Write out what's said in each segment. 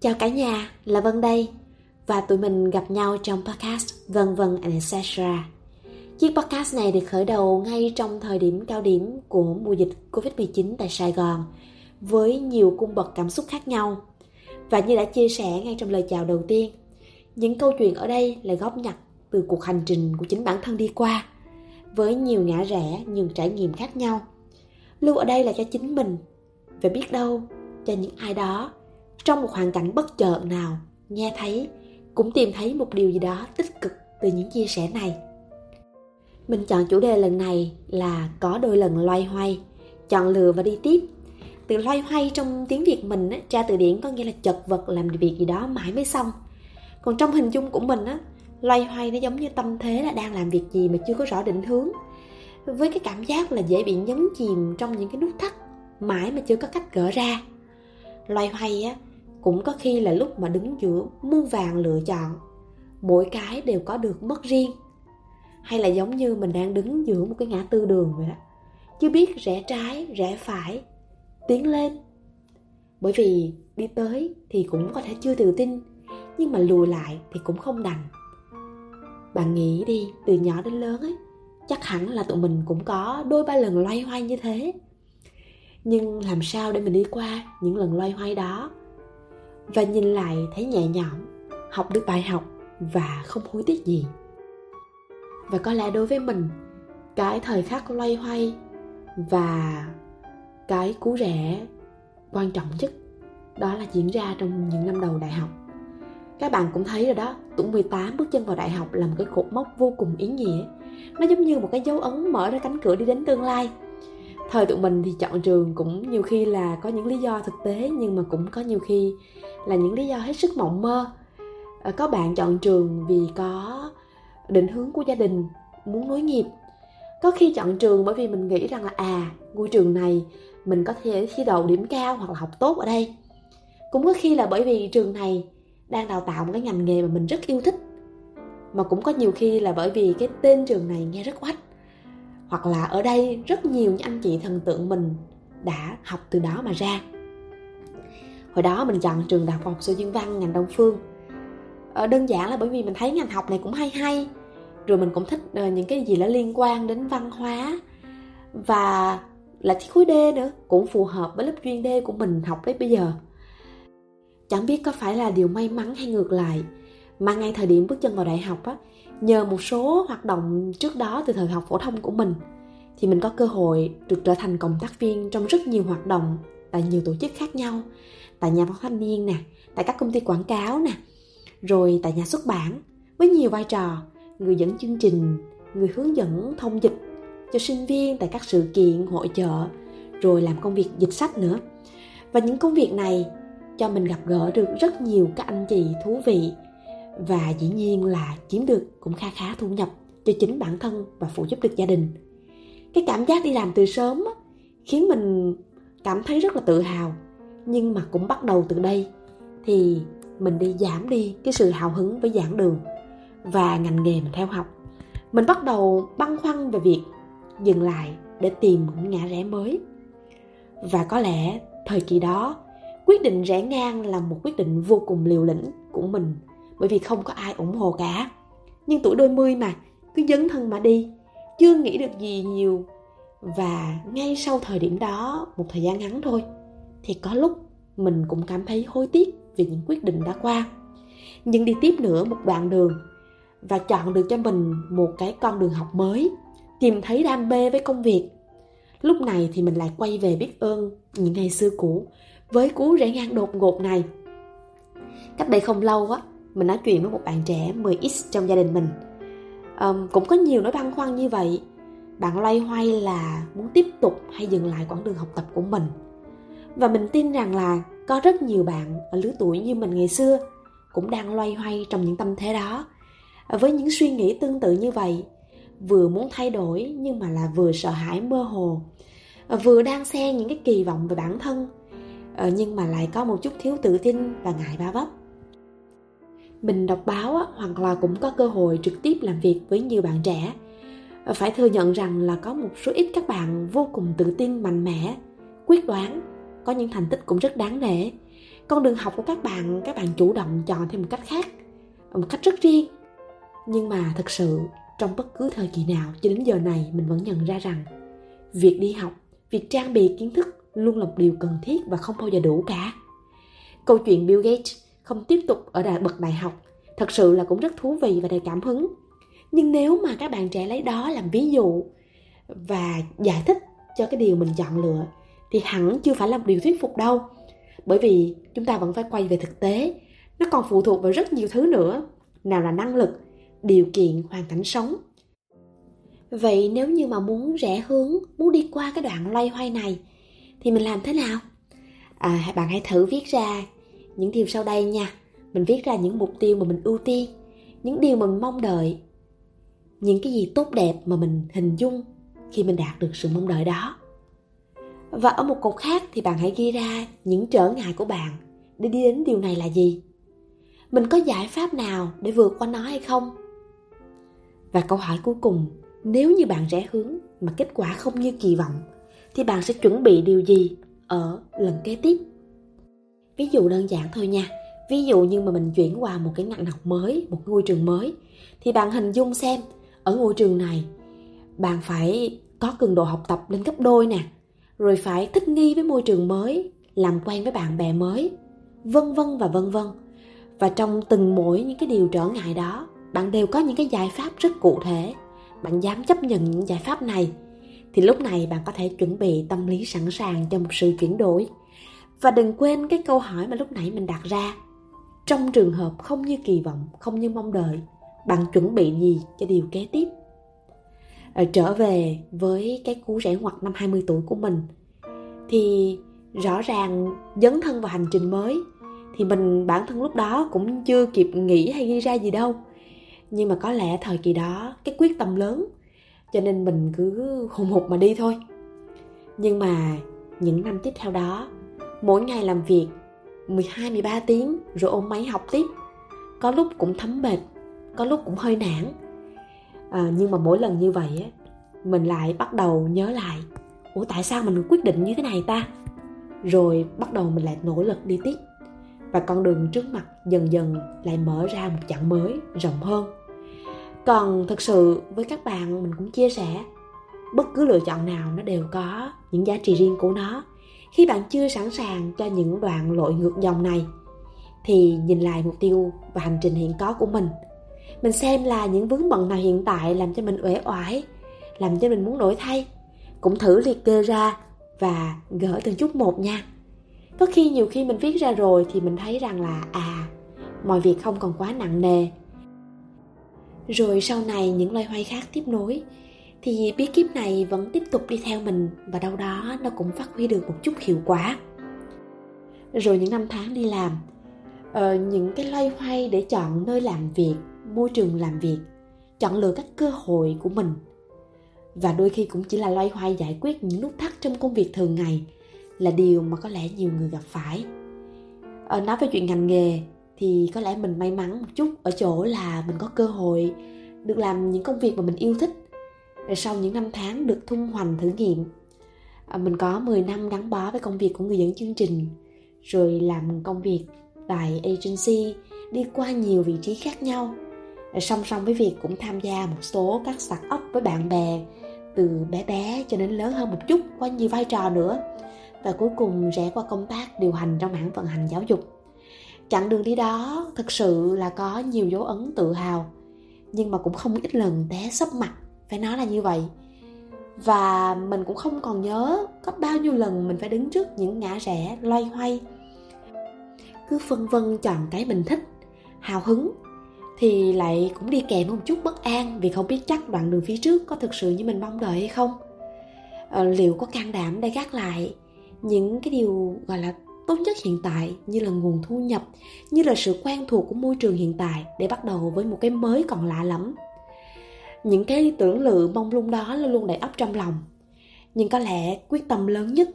Chào cả nhà, là Vân đây và tụi mình gặp nhau trong podcast Vân Vân and etc. Chiếc podcast này được khởi đầu ngay trong thời điểm cao điểm của mùa dịch Covid-19 tại Sài Gòn với nhiều cung bậc cảm xúc khác nhau. Và như đã chia sẻ ngay trong lời chào đầu tiên, những câu chuyện ở đây là góp nhặt từ cuộc hành trình của chính bản thân đi qua với nhiều ngã rẽ, nhiều trải nghiệm khác nhau. Lưu ở đây là cho chính mình và biết đâu cho những ai đó trong một hoàn cảnh bất chợt nào nghe thấy cũng tìm thấy một điều gì đó tích cực từ những chia sẻ này. Mình chọn chủ đề lần này là có đôi lần loay hoay chọn lừa và đi tiếp. Từ loay hoay trong tiếng việt mình á, tra từ điển có nghĩa là chật vật làm việc gì đó mãi mới xong. Còn trong hình dung của mình á loay hoay nó giống như tâm thế là đang làm việc gì mà chưa có rõ định hướng. Với cái cảm giác là dễ bị nhấn chìm trong những cái nút thắt mãi mà chưa có cách gỡ ra. Loay hoay á cũng có khi là lúc mà đứng giữa muôn vàng lựa chọn, mỗi cái đều có được mất riêng. Hay là giống như mình đang đứng giữa một cái ngã tư đường vậy đó, chưa biết rẽ trái, rẽ phải, tiến lên. Bởi vì đi tới thì cũng có thể chưa tự tin, nhưng mà lùi lại thì cũng không đành. Bạn nghĩ đi, từ nhỏ đến lớn ấy, chắc hẳn là tụi mình cũng có đôi ba lần loay hoay như thế. Nhưng làm sao để mình đi qua những lần loay hoay đó? Và nhìn lại thấy nhẹ nhõm, học được bài học và không hối tiếc gì. Và có lẽ đối với mình, cái thời khắc loay hoay và cái cú rẻ quan trọng nhất đó là diễn ra trong những năm đầu đại học. Các bạn cũng thấy rồi đó, tuổi 18 bước chân vào đại học là một cái cột mốc vô cùng ý nghĩa. Nó giống như một cái dấu ấn mở ra cánh cửa đi đến tương lai thời tụi mình thì chọn trường cũng nhiều khi là có những lý do thực tế, nhưng mà cũng có nhiều khi là những lý do hết sức mộng mơ. Ờ, có bạn chọn trường vì có định hướng của gia đình, muốn nối nghiệp. Có khi chọn trường bởi vì mình nghĩ rằng là à ngôi trường này mình có thể thi đậu điểm cao hoặc là học tốt ở đây. Cũng có khi là bởi vì trường này đang đào tạo một cái ngành nghề mà mình rất yêu thích, mà cũng có nhiều khi là bởi vì cái tên trường này nghe rất oách hoặc là ở đây rất nhiều những anh chị thần tượng mình đã học từ đó mà ra. Hồi đó mình chọn trường đại học học dương văn ngành đông phương. Ờ, đơn giản là bởi vì mình thấy ngành học này cũng hay hay rồi mình cũng thích uh, những cái gì nó liên quan đến văn hóa và là thi khối D nữa cũng phù hợp với lớp chuyên D của mình học đến bây giờ. Chẳng biết có phải là điều may mắn hay ngược lại mà ngay thời điểm bước chân vào đại học á nhờ một số hoạt động trước đó từ thời học phổ thông của mình, thì mình có cơ hội được trở thành cộng tác viên trong rất nhiều hoạt động tại nhiều tổ chức khác nhau, tại nhà báo thanh niên nè, tại các công ty quảng cáo nè, rồi tại nhà xuất bản với nhiều vai trò, người dẫn chương trình, người hướng dẫn thông dịch cho sinh viên tại các sự kiện, hội chợ, rồi làm công việc dịch sách nữa. Và những công việc này cho mình gặp gỡ được rất nhiều các anh chị thú vị và dĩ nhiên là kiếm được cũng kha khá thu nhập cho chính bản thân và phụ giúp được gia đình. Cái cảm giác đi làm từ sớm khiến mình cảm thấy rất là tự hào. Nhưng mà cũng bắt đầu từ đây, thì mình đi giảm đi cái sự hào hứng với giảng đường và ngành nghề mình theo học. Mình bắt đầu băn khoăn về việc dừng lại để tìm một ngã rẽ mới. Và có lẽ thời kỳ đó, quyết định rẽ ngang là một quyết định vô cùng liều lĩnh của mình bởi vì không có ai ủng hộ cả. Nhưng tuổi đôi mươi mà, cứ dấn thân mà đi, chưa nghĩ được gì nhiều. Và ngay sau thời điểm đó, một thời gian ngắn thôi, thì có lúc mình cũng cảm thấy hối tiếc vì những quyết định đã qua. Nhưng đi tiếp nữa một đoạn đường, và chọn được cho mình một cái con đường học mới, tìm thấy đam mê với công việc. Lúc này thì mình lại quay về biết ơn những ngày xưa cũ với cú rẽ ngang đột ngột này. Cách đây không lâu á mình nói chuyện với một bạn trẻ 10x trong gia đình mình. Um, cũng có nhiều nỗi băn khoăn như vậy. Bạn loay hoay là muốn tiếp tục hay dừng lại quãng đường học tập của mình? Và mình tin rằng là có rất nhiều bạn ở lứa tuổi như mình ngày xưa cũng đang loay hoay trong những tâm thế đó. Với những suy nghĩ tương tự như vậy vừa muốn thay đổi nhưng mà là vừa sợ hãi mơ hồ vừa đang xen những cái kỳ vọng về bản thân ờ, nhưng mà lại có một chút thiếu tự tin và ngại ba vấp mình đọc báo hoặc là cũng có cơ hội trực tiếp làm việc với nhiều bạn trẻ. Phải thừa nhận rằng là có một số ít các bạn vô cùng tự tin, mạnh mẽ, quyết đoán, có những thành tích cũng rất đáng nể. Con đường học của các bạn các bạn chủ động chọn theo một cách khác, một cách rất riêng. Nhưng mà thực sự, trong bất cứ thời kỳ nào, cho đến giờ này, mình vẫn nhận ra rằng việc đi học, việc trang bị kiến thức luôn là một điều cần thiết và không bao giờ đủ cả. Câu chuyện bill gates không tiếp tục ở đại bậc đại học. Thật sự là cũng rất thú vị và đầy cảm hứng. Nhưng nếu mà các bạn trẻ lấy đó làm ví dụ và giải thích cho cái điều mình chọn lựa thì hẳn chưa phải là một điều thuyết phục đâu. Bởi vì chúng ta vẫn phải quay về thực tế nó còn phụ thuộc vào rất nhiều thứ nữa. Nào là năng lực điều kiện hoàn cảnh sống. Vậy nếu như mà muốn rẽ hướng muốn đi qua cái đoạn loay hoay này thì mình làm thế nào? À, bạn hãy thử viết ra những điều sau đây nha. Mình viết ra những mục tiêu mà mình ưu tiên, những điều mà mình mong đợi, những cái gì tốt đẹp mà mình hình dung khi mình đạt được sự mong đợi đó. Và ở một cột khác thì bạn hãy ghi ra những trở ngại của bạn để đi đến điều này là gì? Mình có giải pháp nào để vượt qua nó hay không? Và câu hỏi cuối cùng, nếu như bạn rẽ hướng mà kết quả không như kỳ vọng, thì bạn sẽ chuẩn bị điều gì ở lần kế tiếp? Ví dụ đơn giản thôi nha. Ví dụ như mà mình chuyển qua một cái ngành học mới, một ngôi trường mới, thì bạn hình dung xem, ở ngôi trường này, bạn phải có cường độ học tập lên gấp đôi nè, rồi phải thích nghi với môi trường mới, làm quen với bạn bè mới, vân vân và vân vân. Và trong từng mỗi những cái điều trở ngại đó, bạn đều có những cái giải pháp rất cụ thể. Bạn dám chấp nhận những giải pháp này, thì lúc này bạn có thể chuẩn bị tâm lý sẵn sàng cho một sự chuyển đổi và đừng quên cái câu hỏi mà lúc nãy mình đặt ra. Trong trường hợp không như kỳ vọng, không như mong đợi, bạn chuẩn bị gì cho điều kế tiếp? Ờ, trở về với cái cú rẽ ngoặt năm 20 tuổi của mình, thì rõ ràng dấn thân vào hành trình mới, thì mình, bản thân lúc đó cũng chưa kịp nghĩ hay ghi ra gì đâu. Nhưng mà có lẽ thời kỳ đó, cái quyết tâm lớn, cho nên mình cứ hùng hục mà đi thôi. Nhưng mà những năm tiếp theo đó mỗi ngày làm việc 12 13 tiếng rồi ôm máy học tiếp. Có lúc cũng thấm mệt có lúc cũng hơi nản. À, nhưng mà mỗi lần như vậy á mình lại bắt đầu nhớ lại ủa tại sao mình quyết định như thế này ta? Rồi bắt đầu mình lại nỗ lực đi tiếp. Và con đường trước mặt dần dần lại mở ra một chặng mới rộng hơn. Còn thực sự với các bạn mình cũng chia sẻ bất cứ lựa chọn nào nó đều có những giá trị riêng của nó khi bạn chưa sẵn sàng cho những đoạn lội ngược dòng này, thì nhìn lại mục tiêu và hành trình hiện có của mình. Mình xem là những vướng bận nào hiện tại làm cho mình uể oải, làm cho mình muốn đổi thay. Cũng thử liệt kê ra và gỡ từng chút một nha. Có khi nhiều khi mình viết ra rồi thì mình thấy rằng là à mọi việc không còn quá nặng nề. Rồi sau này những loay hoay khác tiếp nối thì bí kíp này vẫn tiếp tục đi theo mình và đâu đó nó cũng phát huy được một chút hiệu quả. Rồi những năm tháng đi làm uh, những cái loay hoay để chọn nơi làm việc môi trường làm việc chọn lựa các cơ hội của mình. Và đôi khi cũng chỉ là loay hoay giải quyết những nút thắt trong công việc thường ngày là điều mà có lẽ nhiều người gặp phải. Ờ, nói về chuyện ngành nghề thì có lẽ mình may mắn một chút ở chỗ là mình có cơ hội được làm những công việc mà mình yêu thích rồi sau những năm tháng được thung hoành thử nghiệm à, mình có 10 năm gắn bó với công việc của người dẫn chương trình, rồi làm công việc tại agency, đi qua nhiều vị trí khác nhau. Rồi song song với việc cũng tham gia một số các start up với bạn bè, từ bé bé cho đến lớn hơn một chút qua nhiều vai trò nữa. Và cuối cùng rẽ qua công tác điều hành trong mảng vận hành giáo dục. Chặng đường đi đó thực sự là có nhiều dấu ấn tự hào, nhưng mà cũng không ít lần té sấp mặt phải nói là như vậy. Và mình cũng không còn nhớ có bao nhiêu lần mình phải đứng trước những ngã rẽ loay hoay. Cứ phân vân chọn cái mình thích hào hứng thì lại cũng đi kèm một chút bất an vì không biết chắc đoạn đường phía trước có thực sự như mình mong đợi hay không. Ờ, liệu có can đảm để gác lại những cái điều gọi là tốt nhất hiện tại như là nguồn thu nhập như là sự quen thuộc của môi trường hiện tại để bắt đầu với một cái mới còn lạ lắm những cái tưởng lự mong lung đó luôn luôn đầy ấp trong lòng. Nhưng có lẽ quyết tâm lớn nhất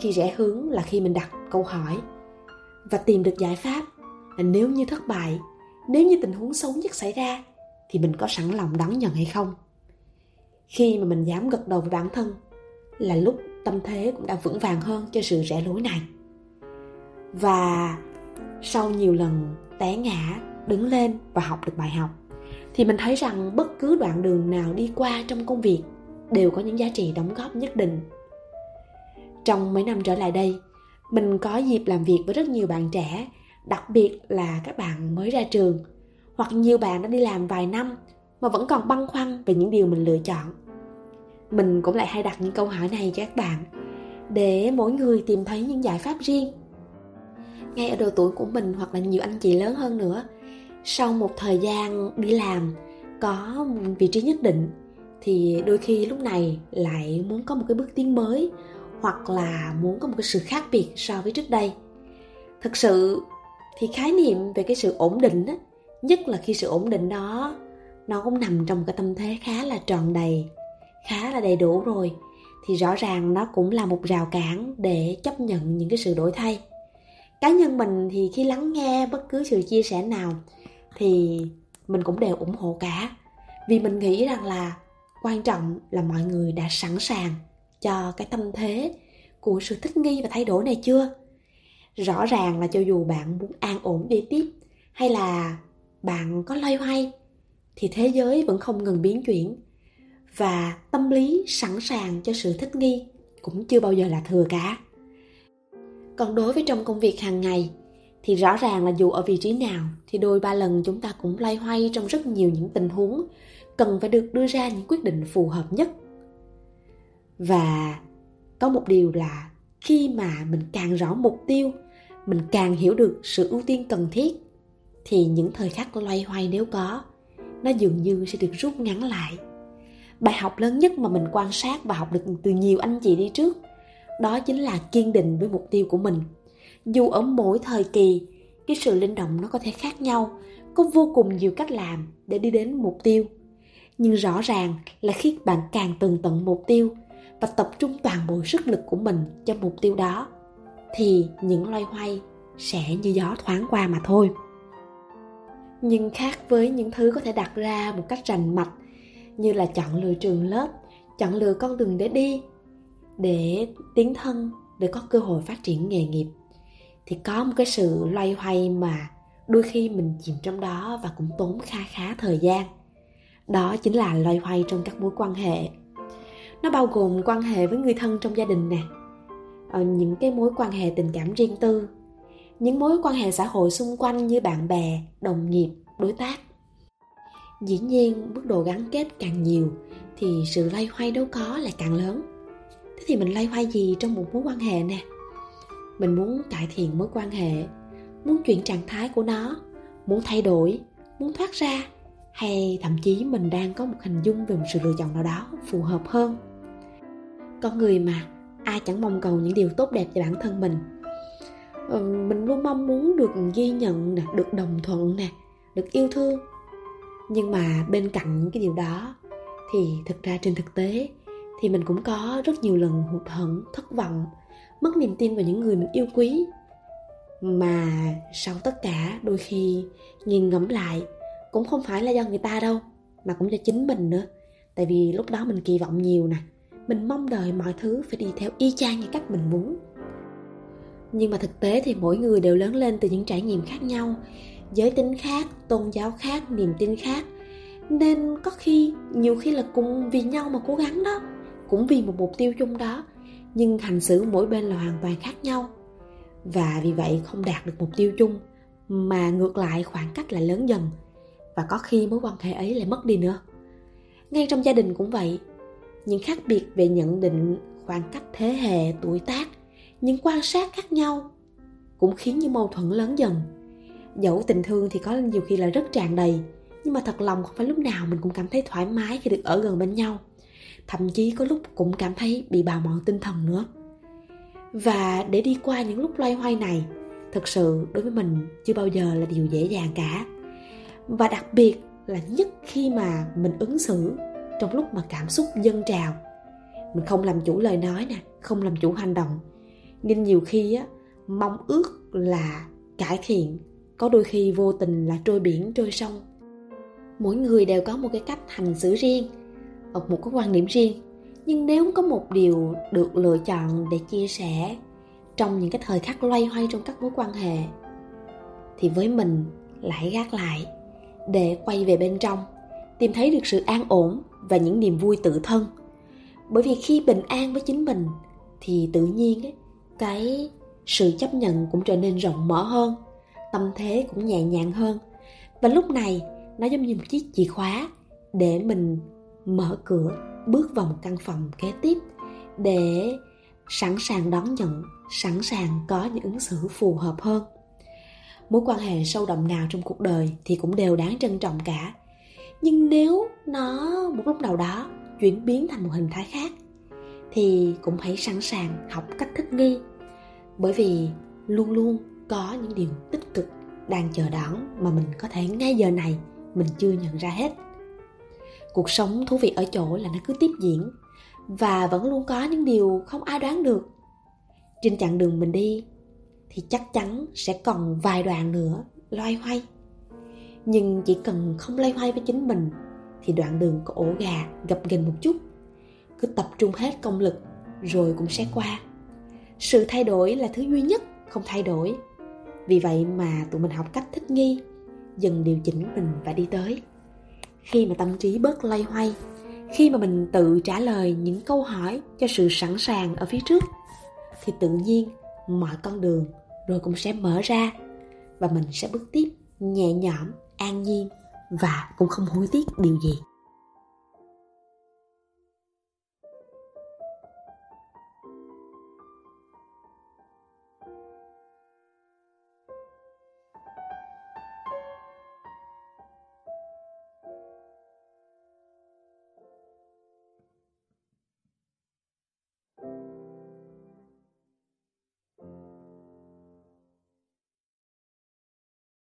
khi rẽ hướng là khi mình đặt câu hỏi và tìm được giải pháp là nếu như thất bại, nếu như tình huống xấu nhất xảy ra thì mình có sẵn lòng đón nhận hay không? Khi mà mình dám gật đầu với bản thân là lúc tâm thế cũng đã vững vàng hơn cho sự rẽ lối này. Và sau nhiều lần té ngã, đứng lên và học được bài học thì mình thấy rằng bất cứ đoạn đường nào đi qua trong công việc đều có những giá trị đóng góp nhất định. Trong mấy năm trở lại đây, mình có dịp làm việc với rất nhiều bạn trẻ, đặc biệt là các bạn mới ra trường, hoặc nhiều bạn đã đi làm vài năm mà vẫn còn băn khoăn về những điều mình lựa chọn. Mình cũng lại hay đặt những câu hỏi này cho các bạn để mỗi người tìm thấy những giải pháp riêng. Ngay ở độ tuổi của mình hoặc là nhiều anh chị lớn hơn nữa sau một thời gian đi làm, có vị trí nhất định, thì đôi khi lúc này lại muốn có một cái bước tiến mới, hoặc là muốn có một cái sự khác biệt so với trước đây. Thực sự thì khái niệm về cái sự ổn định á, nhất là khi sự ổn định đó, nó cũng nằm trong một cái tâm thế khá là tròn đầy, khá là đầy đủ rồi, thì rõ ràng nó cũng là một rào cản để chấp nhận những cái sự đổi thay. Cá nhân mình thì khi lắng nghe bất cứ sự chia sẻ nào thì mình cũng đều ủng hộ cả. Vì mình nghĩ rằng là quan trọng là mọi người đã sẵn sàng cho cái tâm thế của sự thích nghi và thay đổi này chưa? Rõ ràng là cho dù bạn muốn an ổn đi tiếp hay là bạn có loay hoay thì thế giới vẫn không ngừng biến chuyển và tâm lý sẵn sàng cho sự thích nghi cũng chưa bao giờ là thừa cả. Còn đối với trong công việc hàng ngày thì rõ ràng là dù ở vị trí nào, thì đôi ba lần chúng ta cũng loay hoay trong rất nhiều những tình huống, cần phải được đưa ra những quyết định phù hợp nhất. Và có một điều là khi mà mình càng rõ mục tiêu, mình càng hiểu được sự ưu tiên cần thiết, thì những thời khắc loay hoay nếu có, nó dường như sẽ được rút ngắn lại. Bài học lớn nhất mà mình quan sát và học được từ nhiều anh chị đi trước, đó chính là kiên định với mục tiêu của mình dù ở mỗi thời kỳ, cái sự linh động nó có thể khác nhau, có vô cùng nhiều cách làm để đi đến mục tiêu. Nhưng rõ ràng là khi bạn càng tường tận mục tiêu và tập trung toàn bộ sức lực của mình cho mục tiêu đó, thì những loay hoay sẽ như gió thoáng qua mà thôi. Nhưng khác với những thứ có thể đặt ra một cách rành mạch, như là chọn lựa trường lớp, chọn lựa con đường để đi, để tiến thân, để có cơ hội phát triển nghề nghiệp thì có một cái sự loay hoay mà đôi khi mình chìm trong đó và cũng tốn kha khá thời gian. Đó chính là loay hoay trong các mối quan hệ. Nó bao gồm quan hệ với người thân trong gia đình nè ờ, những cái mối quan hệ tình cảm riêng tư, những mối quan hệ xã hội xung quanh như bạn bè, đồng nghiệp, đối tác. Dĩ nhiên, mức độ gắn kết càng nhiều thì sự loay hoay đâu có lại càng lớn. Thế thì mình loay hoay gì trong một mối quan hệ nè? Mình muốn cải thiện mối quan hệ, muốn chuyển trạng thái của nó, muốn thay đổi, muốn thoát ra, hay thậm chí mình đang có một hình dung về một sự lựa chọn nào đó phù hợp hơn. Con người mà, ai chẳng mong cầu những điều tốt đẹp cho bản thân mình. Ừ, mình luôn mong muốn được ghi nhận nè, được đồng thuận nè, được yêu thương. Nhưng mà bên cạnh những cái điều đó thì thực ra trên thực tế thì mình cũng có rất nhiều lần hụt hẫng, thất vọng mất niềm tin vào những người mình yêu quý. Mà sau tất cả, đôi khi nhìn ngẫm lại cũng không phải là do người ta đâu, mà cũng do chính mình nữa. Tại vì lúc đó mình kỳ vọng nhiều nè, mình mong đợi mọi thứ phải đi theo y chang như cách mình muốn. Nhưng mà thực tế thì mỗi người đều lớn lên từ những trải nghiệm khác nhau, giới tính khác, tôn giáo khác, niềm tin khác. Nên có khi, nhiều khi là cùng vì nhau mà cố gắng đó, cũng vì một mục tiêu chung đó nhưng hành xử mỗi bên là hoàn toàn khác nhau. Và vì vậy không đạt được mục tiêu chung, mà ngược lại khoảng cách lại lớn dần, và có khi mối quan hệ ấy lại mất đi nữa. Ngay trong gia đình cũng vậy, những khác biệt về nhận định khoảng cách thế hệ, tuổi tác, những quan sát khác nhau cũng khiến những mâu thuẫn lớn dần. Dẫu tình thương thì có nhiều khi là rất tràn đầy, nhưng mà thật lòng không phải lúc nào mình cũng cảm thấy thoải mái khi được ở gần bên nhau thậm chí có lúc cũng cảm thấy bị bào mòn tinh thần nữa. Và để đi qua những lúc loay hoay này, thực sự đối với mình chưa bao giờ là điều dễ dàng cả. Và đặc biệt là nhất khi mà mình ứng xử trong lúc mà cảm xúc dâng trào. Mình không làm chủ lời nói nè, không làm chủ hành động. Nên nhiều khi á, mong ước là cải thiện, có đôi khi vô tình là trôi biển, trôi sông. Mỗi người đều có một cái cách hành xử riêng ở một cái quan điểm riêng. Nhưng nếu có một điều được lựa chọn để chia sẻ trong những cái thời khắc loay hoay trong các mối quan hệ thì với mình lại gác lại để quay về bên trong tìm thấy được sự an ổn và những niềm vui tự thân. Bởi vì khi bình an với chính mình thì tự nhiên ấy, cái sự chấp nhận cũng trở nên rộng mở hơn tâm thế cũng nhẹ nhàng hơn. Và lúc này nó giống như một chiếc chìa khóa để mình mở cửa, bước vào một căn phòng kế tiếp để sẵn sàng đón nhận, sẵn sàng có những ứng xử phù hợp hơn. Mối quan hệ sâu đậm nào trong cuộc đời thì cũng đều đáng trân trọng cả. Nhưng nếu nó một lúc nào đó chuyển biến thành một hình thái khác thì cũng hãy sẵn sàng học cách thích nghi. Bởi vì luôn luôn có những điều tích cực đang chờ đón mà mình có thể ngay giờ này mình chưa nhận ra hết cuộc sống thú vị ở chỗ là nó cứ tiếp diễn. Và vẫn luôn có những điều không ai đoán được. Trên chặng đường mình đi, thì chắc chắn sẽ còn vài đoạn nữa loay hoay. Nhưng chỉ cần không loay hoay với chính mình, thì đoạn đường có ổ gà gập ghềnh một chút. Cứ tập trung hết công lực, rồi cũng sẽ qua. Sự thay đổi là thứ duy nhất không thay đổi. Vì vậy mà tụi mình học cách thích nghi, dần điều chỉnh mình và đi tới khi mà tâm trí bớt lay hoay, khi mà mình tự trả lời những câu hỏi cho sự sẵn sàng ở phía trước, thì tự nhiên mọi con đường rồi cũng sẽ mở ra và mình sẽ bước tiếp nhẹ nhõm, an nhiên và cũng không hối tiếc điều gì.